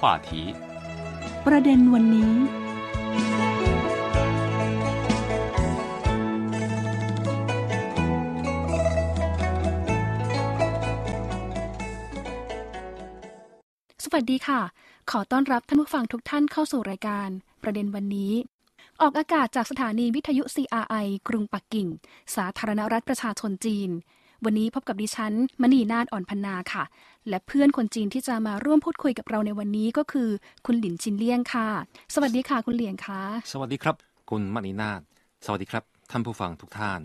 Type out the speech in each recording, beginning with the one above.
话题ประเด็นวันนี้ สวัสดีค่ะ ขอต้อนรับท่านผู้ฟังทุกท่านเข้าสู่รายการ ประเด็นวันนี้ ออกอากาศจากสถานีวิทยุ CRI กรุงปักกิ่ง สาธารณรัฐประชาชนจีน วันนี้พบกับดิฉันมณีนาฏอ่อนพันนาค่ะ และเพื่อนคนจีนที่จะมาร่วมพูดคุยกับเราในวันนี้ก็คือ คุณหลินชินเลี่ยงค่ะ สวัสดีค่ะ คุณเหลียงค่ะ สวัสดีครับ คุณมณีนาฏสวัสดีครับ ท่านผู้ฟังทุกท่าน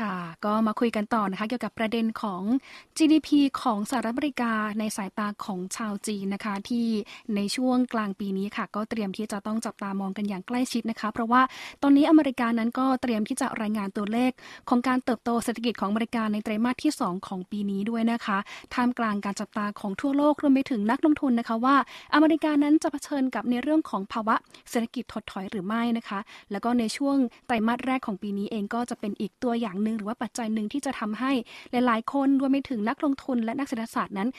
ค่ะ ก็มาคุยกันต่อนะคะ เกี่ยวกับประเด็นของ GDP ของสหรัฐอเมริกาในสายตาของชาวจีนนะคะ ที่ในช่วงกลางปีนี้ค่ะ ก็เตรียมที่จะต้องจับตามองกันอย่างใกล้ชิดนะคะ เพราะว่าตอนนี้อเมริกานั้นก็เตรียมที่จะรายงานตัวเลข ของการเติบโตเศรษฐกิจของอเมริกาในไตรมาสที่ 2 ของปีนี้ด้วยนะคะท่ามกลางการจับตาของทั่วโลกรวมไปถึงนักลงทุนนะคะว่า อเมริกานั้นจะเผชิญกับในเรื่องของภาวะเศรษฐกิจถดถอยหรือไม่นะคะ แล้วก็ในช่วงไตรมาสแรกของปีนี้เองก็จะเป็นอีกตัวอย่างหนึ่งหรือว่าปัจจัยหนึ่งที่จะทำให้หลาย ๆ คนรวมไปถึงนักลงทุนและนักเศรษฐศาสตร์นั้น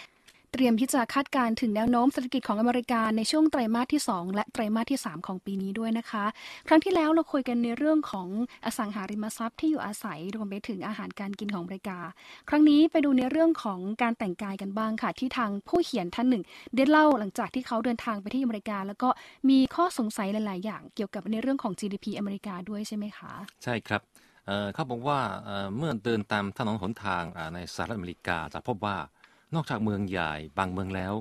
เตรียมที่จะคาดการณ์ถึงแนวโน้มเศรษฐกิจของอเมริกาในช่วงไตรมาสที่ 2 และไตรมาสที่ 3 ของปีนี้ด้วยนะคะ ครั้งที่แล้วเราคุยกันในเรื่องของอสังหาริมทรัพย์ที่อยู่อาศัยรวมไปถึงอาหารการกินของอเมริกา ครั้งนี้ไปดูในเรื่องของการแต่งกายกันบ้างค่ะ ที่ทางผู้เขียนท่านหนึ่งได้เล่าหลังจากที่เขาเดินทางไปที่อเมริกา แล้วก็มีข้อสงสัยหลาย ๆ อย่าง เกี่ยวกับในเรื่องของ GDP อเมริกาด้วยใช่ไหมคะ ใช่ครับ เอ่อเขาบอกว่าเอ่อเมื่อเดินตามถนนหนทางอ่าในสหรัฐอเมริกาจะพบว่านอกจากเมืองใหญ่บางเมืองแล้ว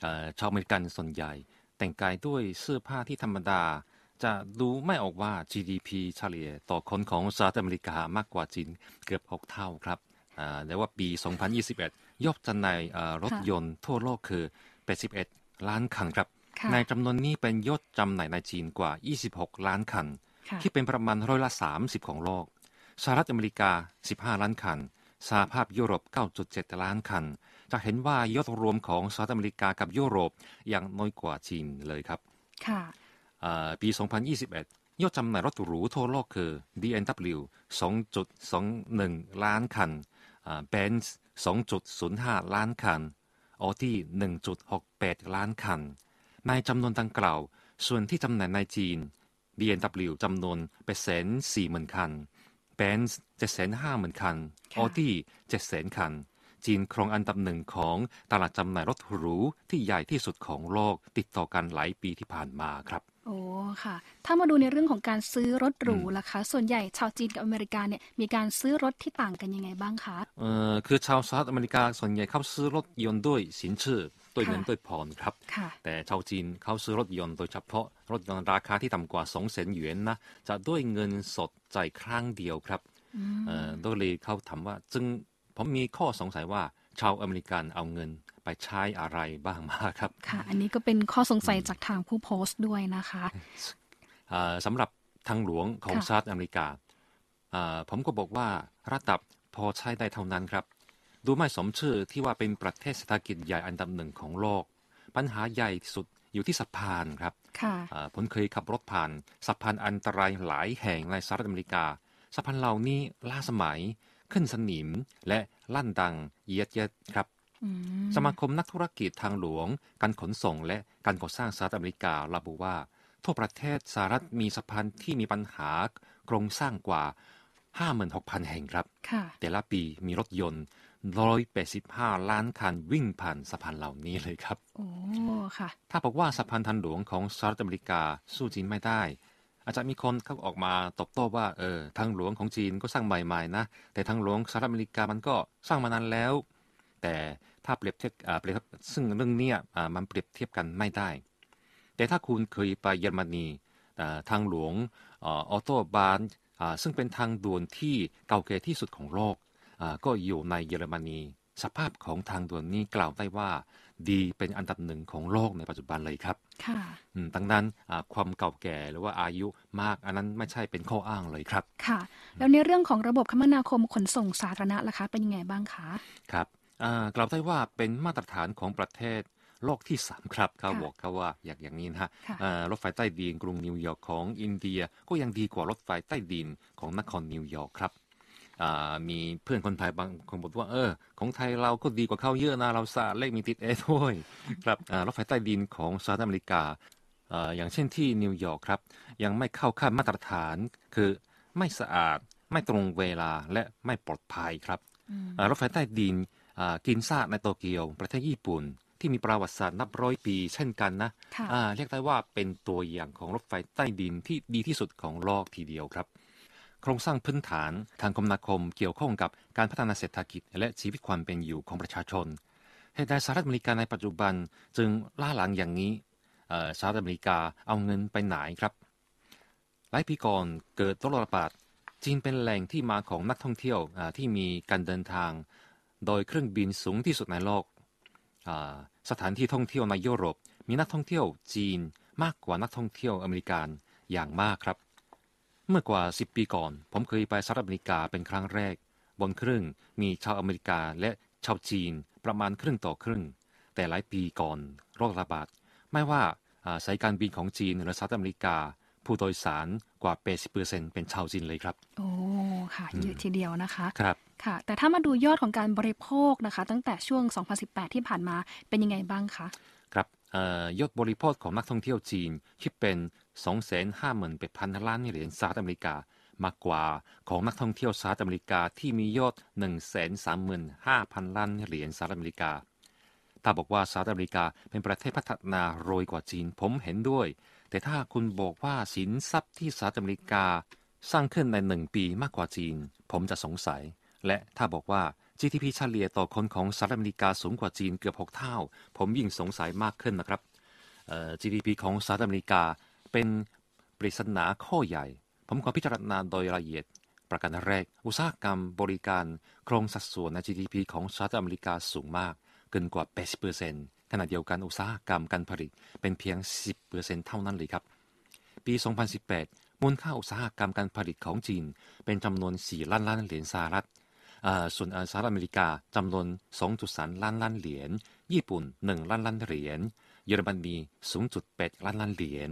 เอ่อชาวอเมริกันส่วนใหญ่ แต่งกายด้วยเสื้อผ้าที่ธรรมดา จะดูไม่ออกว่า GDP เฉลี่ยต่อคนของสหรัฐอเมริกามากกว่าจีนเกือบ 6 เท่าครับอ่าแต่ว่าปี 2021 ยอดจำหน่ายอ่ารถยนต์ทั่วโลกคือ 81 ล้านคันครับค่ะในจำนวนนี้เป็นยอดจำหน่ายในจีนกว่า 26 ล้านคันค่ะที่เป็นประมาณร้อยละ 30 ของโลก สหรัฐอเมริกา 15 ล้านคัน สหภาพยุโรป 9.7 ล้านคัน จะเห็นว่ายอดรวมของสหรัฐอเมริกากับยุโรปยังน้อยกว่าจีนเลยครับ ค่ะอ่าปี 2021 ยอดจำหน่ายรถหรูทั่วโลกคือ BMW 2.21 ล้านคันอ่า Benz 2.05 ล้านคัน Audi 1.68 ล้านคัน ในจำนวนดังกล่าว ส่วนที่จำหน่ายในจีน BMW จำนวนเปอร์เซ็นต์สี่หมื่นคัน Benz เจ็ดแสนห้าหมื่นคันค่ะ Audi เจ็ดแสนคัน จีนครองอันดับหนึ่งของตลาดจำหน่ายรถหรูที่ใหญ่ที่สุดของโลกติดต่อกันหลายปีที่ผ่านมาครับโอ้ค่ะ ถ้ามาดูในเรื่องของการซื้อรถหรูล่ะคะ ส่วนใหญ่ชาวจีนกับอเมริกาเนี่ยมีการซื้อรถที่ต่างกันยังไงบ้างคะ เอ่อคือชาวสหรัฐอเมริกาส่วนใหญ่เขาซื้อรถยนต์ด้วยสินเชื่อ ด้วยเงินค่ะด้วยผ่อนครับค่ะแต่ชาวจีนเขาซื้อรถยนต์โดยเฉพาะรถยนต์ราคาที่ต่ำกว่า2 0 0 0 0 0หยวนนะจะด้วยเงินสดจ่ายครั้งเดียวครับเอ่อโดยเลยเขาถามว่าจึงผมมีข้อสงสัยว่าชาวอเมริกันเอาเงินไปใช้อะไรบ้างมาครับ ค่ะ อันนี้ก็เป็นข้อสงสัยจากทางผู้โพสต์ด้วยนะคะเอ่อสำหรับทางหลวงของค่ะสหรัฐอเมริกาเอ่อผมก็บอกว่าระดับพอใช้ได้เท่านั้นครับ ดูไม่สมชื่อที่ว่าเป็นประเทศเศรษฐกิจใหญ่อันดับหนึ่งของโลก ปัญหาใหญ่ที่สุดอยู่ที่สะพานครับค่ะอ่าผมเคยขับรถผ่านสะพานอันตรายหลายแห่งในสหรัฐอเมริกาสะพานเหล่านี้ล้าสมัยขึ้นสนิมและลั่นดังเยียดเยียดครับอืมสมาคมนักธุรกิจทางหลวง การขนส่งและการก่อสร้างสหรัฐอเมริการะบุว่า ทั่วประเทศสหรัฐมีสะพานที่มีปัญหาโครงสร้างกว่า 56,000 แห่งครับค่ะแต่ละปีมีรถยนต์ 185 ล้านคันวิ่งผ่านสะพานเหล่านี้เลยครับ โอ้ ค่ะ ถ้าบอกว่าสะพานทางหลวงของสหรัฐอเมริกาสู้จีนไม่ได้ อาจจะมีคนเขาออกมาตอบโต้ว่า เออ ทางหลวงของจีนก็สร้างใหม่ๆนะ แต่ทางหลวงสหรัฐอเมริกามันก็สร้างมานานแล้ว แต่ถ้าเปรียบเทียบอ่าเปรียบซึ่งเรื่องเนี้ยอ่ามันเปรียบเทียบกันไม่ได้ แต่ถ้าคุณเคยไปเยอรมนีอ่าทางหลวงออโตบานอ่าซึ่งเป็นทางด่วนที่เก่าแก่ที่สุดของโลกอ่า ก็อยู่ในเยอรมนี สภาพของทางด่วนนี้กล่าวได้ว่า ดีเป็นอันดับหนึ่งของโลกในปัจจุบันเลยครับค่ะอืมดังนั้นอ่าความเก่าแก่หรือว่าอายุมากอันนั้นไม่ใช่เป็นข้ออ้างเลยครับ ค่ะ แล้วในเรื่องของระบบคมนาคมขนส่งสาธารณะล่ะคะ เป็นยังไงบ้างคะครับอ่ากล่าวได้ว่าเป็นมาตรฐานของประเทศโลกที่สามครับเขาค่ะบอกเขาว่าอย่างอย่างนี้นะฮะค่ะอ่ารถไฟใต้ดินกรุงนิวยอร์กของอินเดียก็ยังดีกว่ารถไฟใต้ดินของนครนิวยอร์กครับ มีเพื่อนคนไทยบางคนบอกว่าเออ ของไทยเราก็ดีกว่าเขาเยอะนะเราสะเลขมีติดเอด้วยครับรถไฟใต้ดินของสหรัฐอเมริกาอย่างเช่นที่นิวยอร์กครับ ยังไม่เข้าขั้นมาตรฐาน คือไม่สะอาดไม่ตรงเวลาและไม่ปลอดภัยครับรถไฟใต้ดินกินซากในโตเกียวประเทศญี่ปุ่น ที่มีประวัติศาสตร์นับร้อยปี เช่นกันนะเรียกได้ว่าเป็นตัวอย่างของรถไฟใต้ดินที่ดีที่สุดของโลกทีเดียวครับ โครงสร้างพื้นฐานทางคมนาคมเกี่ยวข้องกับการพัฒนาเศรษฐกิจ และชีวิตความเป็นอยู่ของประชาชนเหตุใดสหรัฐอเมริกาในปัจจุบันจึงล่าหลังอย่างนี้สหรัฐอเมริกาเอาเงินไปไหนครับ หลายปีก่อนเกิดโรคระบาดจีนเป็นแหล่งที่มาของนักท่องเที่ยวที่มีการเดินทาง โดยเครื่องบินสูงที่สุดในโลก สถานที่ท่องเที่ยวในยุโรป มีนักท่องเที่ยวจีนมากกว่านักท่องเที่ยวอเมริกันอย่างมากครับ เมื่อกว่า10ปีก่อน ผมเคยไปสหรัฐอเมริกาเป็นครั้งแรก บนเครื่องมีชาวอเมริกาและชาวจีนประมาณครึ่งต่อครึ่ง แต่หลายปีก่อนโรคระบาด ไม่ว่าสายการบินของจีนหรือสหรัฐอเมริกา ผู้โดยสารกว่า 80%เป็นชาวจีนเลยครับ โอ้ ค่ะ เยอะทีเดียวนะคะ ครับ ค่ะ แต่ถ้ามาดูยอดของการบริโภคนะคะ ตั้งแต่ช่วง 2018 ที่ผ่านมาเป็นยังไงบ้างคะ ครับยอดบริโภคของนักท่องเที่ยวจีนคิดเป็น 258,000 ล้านเหรียญสหรัฐอเมริกามากกว่าของนักท่องเที่ยวสหรัฐอเมริกาที่มียอด 135,000 ล้านเหรียญสหรัฐอเมริกา ถ้าบอกว่าสหรัฐอเมริกาเป็นประเทศพัฒนารวยกว่าจีนผมเห็นด้วย แต่ถ้าคุณบอกว่าสินทรัพย์ที่สหรัฐอเมริกา สร้างขึ้นในหนึ่งปีมากกว่าจีน ผมจะสงสัย และถ้าบอกว่า GDP เฉลี่ยต่อคนของสหรัฐอเมริกาสูงกว่าจีนเกือบ 6 เท่า ผมยิ่งสงสัยมากขึ้นนะครับ GDP ของสหรัฐอเมริกา เป็นปริศนาข้อใหญ่ ผมขอพิจารณาโดยละเอียด ประการแรก อุตสาหกรรมบริการโครงสัดส่วนใน GDP ของสหรัฐอเมริกาสูงมากเกินกว่า 80%ขณะเดียวกันอุตสาหกรรมการผลิตเป็นเพียง 10%เท่านั้นเลยครับ ปี 2018 มูลค่าอุตสาหกรรมการผลิตของจีนเป็นจำนวน 4 ล้านล้านเหรียญสหรัฐส่วนสหรัฐอเมริกาจำนวน 2.3 ล้านล้านเหรียญ ญี่ปุ่น 1 ล้านล้านเหรียญ เยอรมนี 0.8 ล้านล้านเหรียญ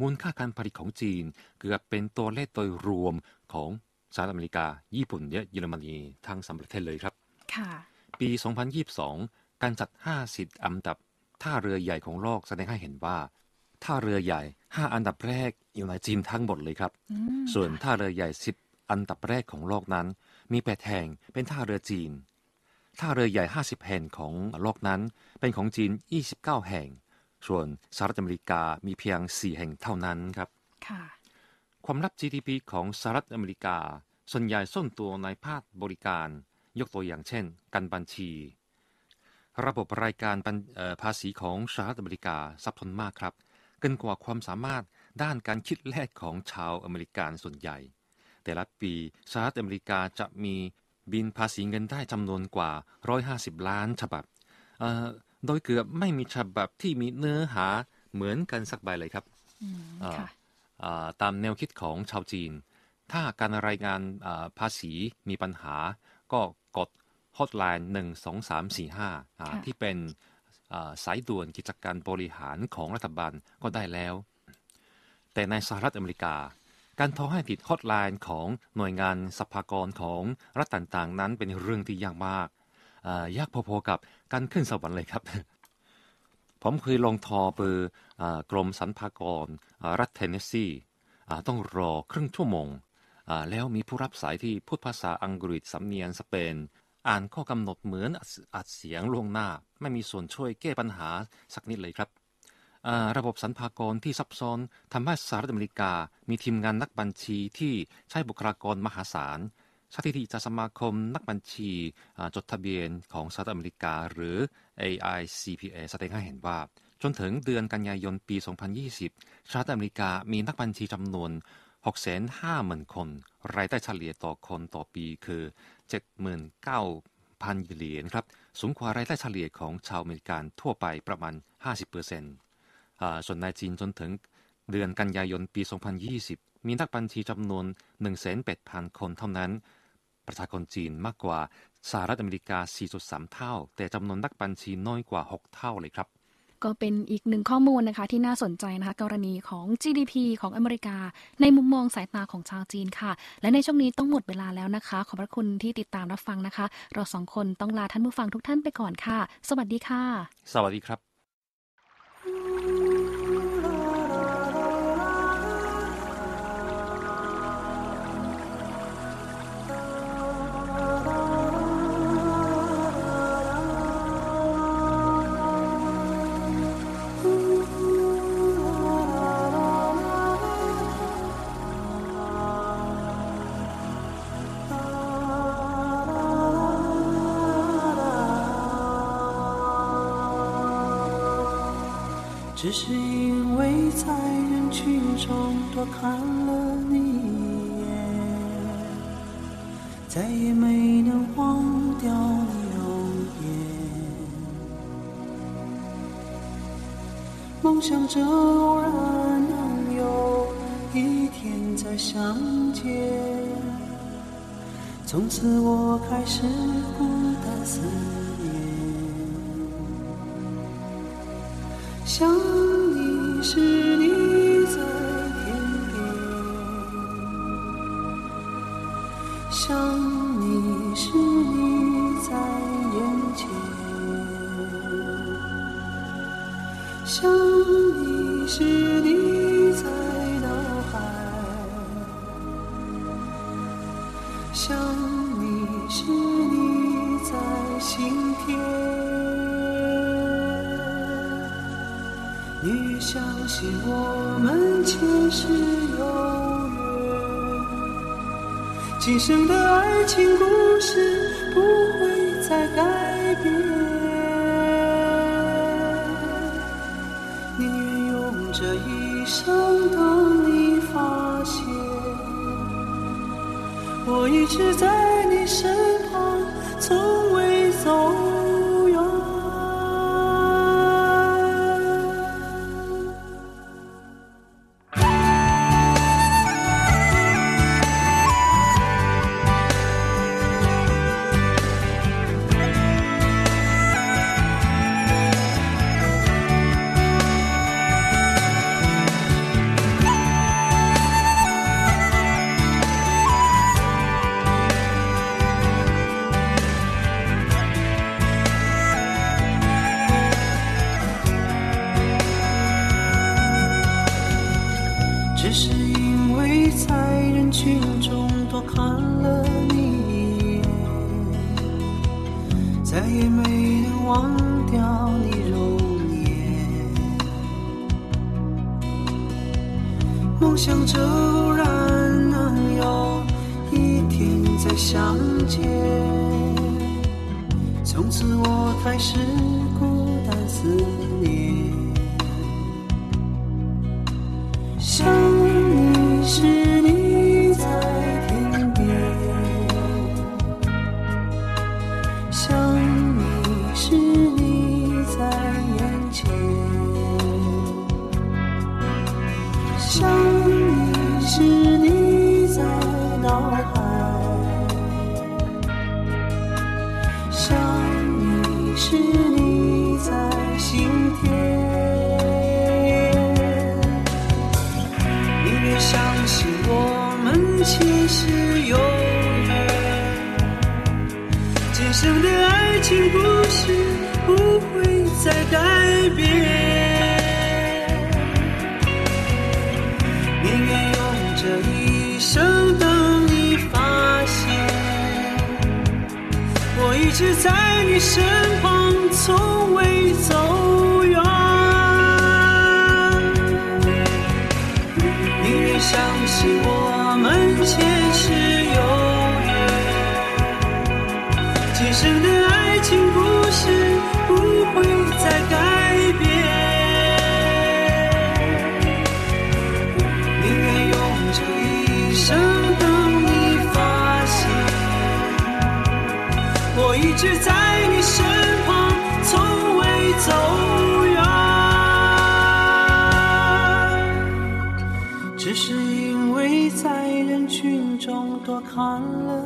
มูลค่าการผลิตของจีนเกือบเป็นตัวเลขโดยรวมของสหรัฐอเมริกา ญี่ปุ่นและเยอรมนีทั้งสามประเทศเลยครับ ค่ะ ปี 2022 การจัด 50 อันดับท่าเรือใหญ่ของโลกแสดงให้เห็นว่าท่าเรือใหญ่ 5 อันดับแรกอยู่ในจีนทั้งหมดเลยครับ ส่วนท่าเรือใหญ่ 10 อันดับแรกของโลกนั้น มีแปดแห่งเป็นท่าเรือจีน ท่าเรือใหญ่ 50 แห่งของโลกนั้น เป็นของจีน 29 แห่ง ส่วนสหรัฐอเมริกามีเพียง 4 แห่งเท่านั้นครับความลับ GDP ของสหรัฐอเมริกา ส่วนใหญ่ส้นตัวในภาคบริการ ยกตัวอย่างเช่น การบัญชี ระบบรายการภาษีของสหรัฐอเมริกาซับซ้อนมากครับ เกินกว่าความสามารถด้านการคิดเลขของชาวอเมริกันส่วนใหญ่ แต่ละปีสหรัฐอเมริกาจะมีบินภาษีเงินได้จำนวนกว่า 150 ล้านฉบับ โดยเกือบไม่มีฉบับที่มีเนื้อหาเหมือนกันสักใบเลยครับตามแนวคิดของชาวจีน ถ้าการรายงานภาษีมีปัญหา ก็กดฮอตไลน์หนึ่งสองสามสี่ห้าที่เป็นสายด่วนกิจการบริหารของรัฐบาลก็ได้แล้ว แต่ในสหรัฐอเมริกา การโทรให้ติดฮอตไลน์ของหน่วยงานสภากรของรัฐต่างๆ นั้นเป็นเรื่องที่ยากมากยากพอๆกับ การขึ้นสวรรค์เลยครับ ผมเคยลงทอเบอร์กรมสรรพากรรัฐเทนเนสซีต้องรอครึ่งชั่วโมง แล้วมีผู้รับสายที่พูดภาษาอังกฤษสำเนียงสเปน อ่านข้อกำหนดเหมือนอัดเสียงล่วงหน้า ไม่มีส่วนช่วยแก้ปัญหาสักนิดเลยครับระบบสรรพากรที่ซับซ้อนทำให้สหรัฐอเมริกา มีทีมงานนักบัญชีที่ใช้บุคลากรมหาศาล สถิติจากสมาคมนักบัญชีจดทะเบียนของสหรัฐอเมริกาหรือ AICPA แสดงให้เห็นว่า จนถึงเดือนกันยายนปี 2020 สหรัฐอเมริกามีนักบัญชีจำนวน 650,000 คน รายได้เฉลี่ยต่อคนต่อปีคือ 79,000 เหรียญครับ สูงกว่ารายได้เฉลี่ยของชาวอเมริกันทั่วไปประมาณ 50%ส่วนในจีนจนถึงเดือนกันยายนปี 2020 มีนักบัญชีจำนวน 18,000 คนเท่านั้น ประชากรจีนมากกว่าสหรัฐอเมริกา 4.3 เท่า แต่จำนวนนักบัญชีน้อยกว่า 6 เท่าเลยครับก็เป็นอีกหนึ่งข้อมูลนะคะที่น่าสนใจนะคะกรณีของ GDP ของอเมริกา ในมุมมองสายตาของชาวจีนค่ะ และในช่วงนี้ต้องหมดเวลาแล้วนะคะ ขอบพระคุณที่ติดตามรับฟังนะคะ เราสองคนต้องลาท่านผู้ฟังทุกท่านไปก่อนค่ะ สวัสดีค่ะ สวัสดีครับ 再也没能忘掉你容颜。梦想着偶然能有一天再相见，从此我开始孤单思念。想你时，心田。你相信我们前世有缘，今生的爱情故事不会再改变。宁愿用这一生等你发现，我一直在只在你身旁，从未走直在你身旁，从未走远，只是因为在人群中多看了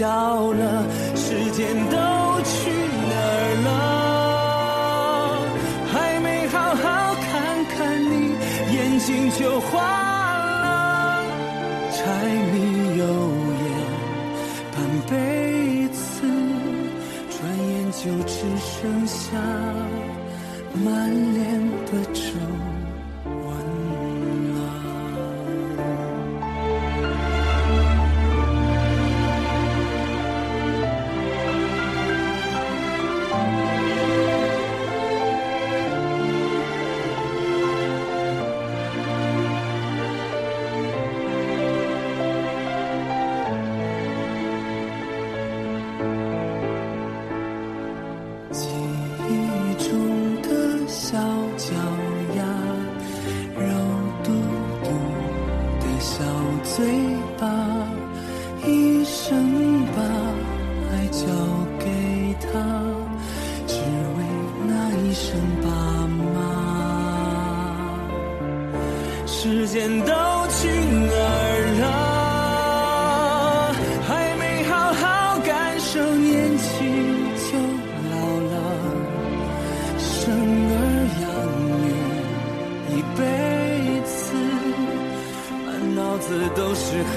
笑了，时间都去哪儿了？还没好好看看你，眼睛就花了，柴米油盐半辈子，转眼就只剩下满脸的皱记忆中的小脚丫，肉嘟嘟的小嘴巴，一生把爱交给他，只为那一声爸妈。时间都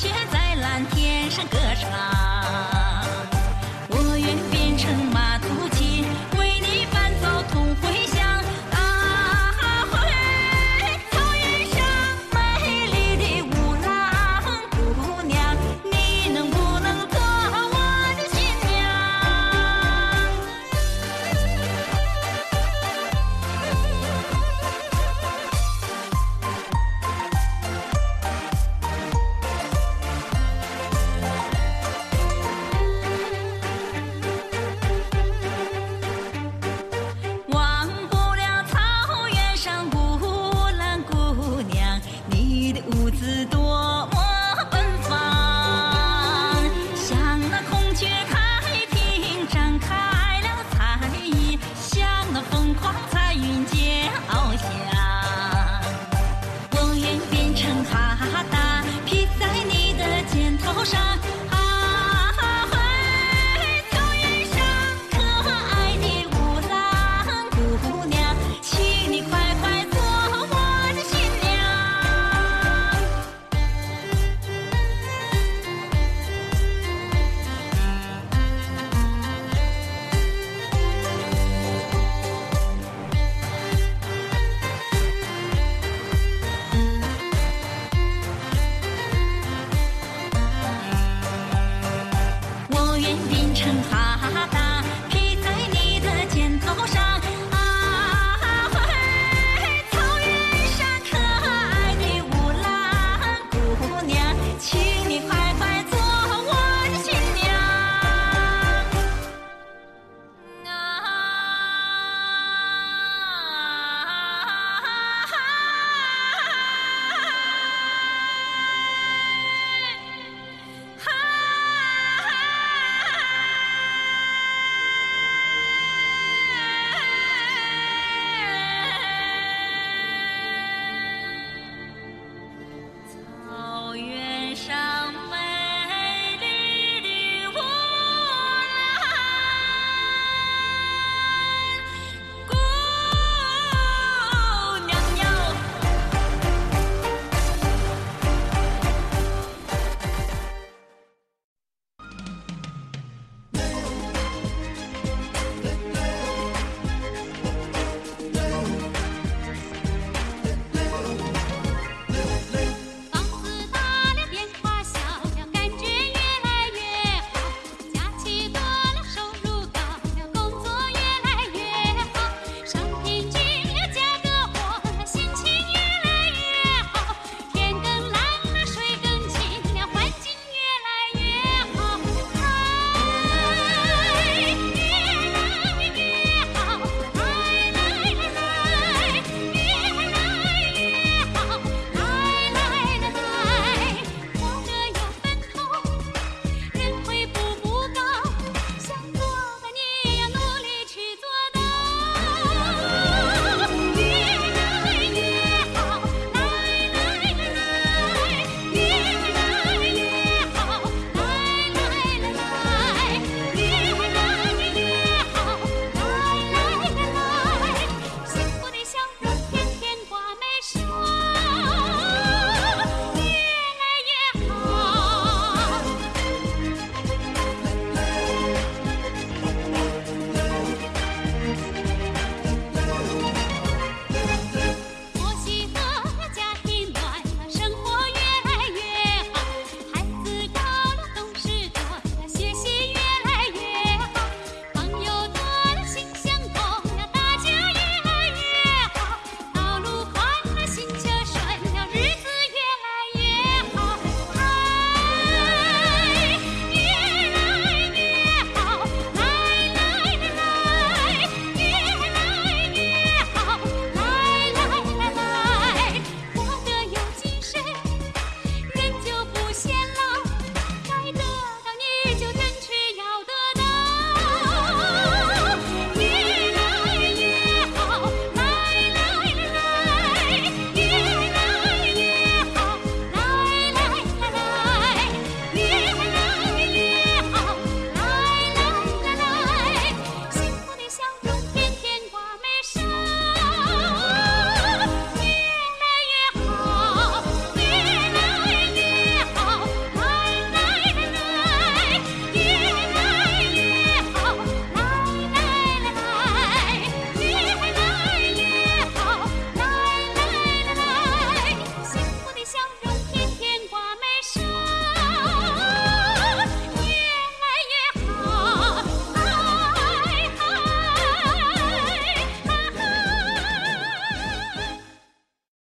却在蓝天上歌唱。变成行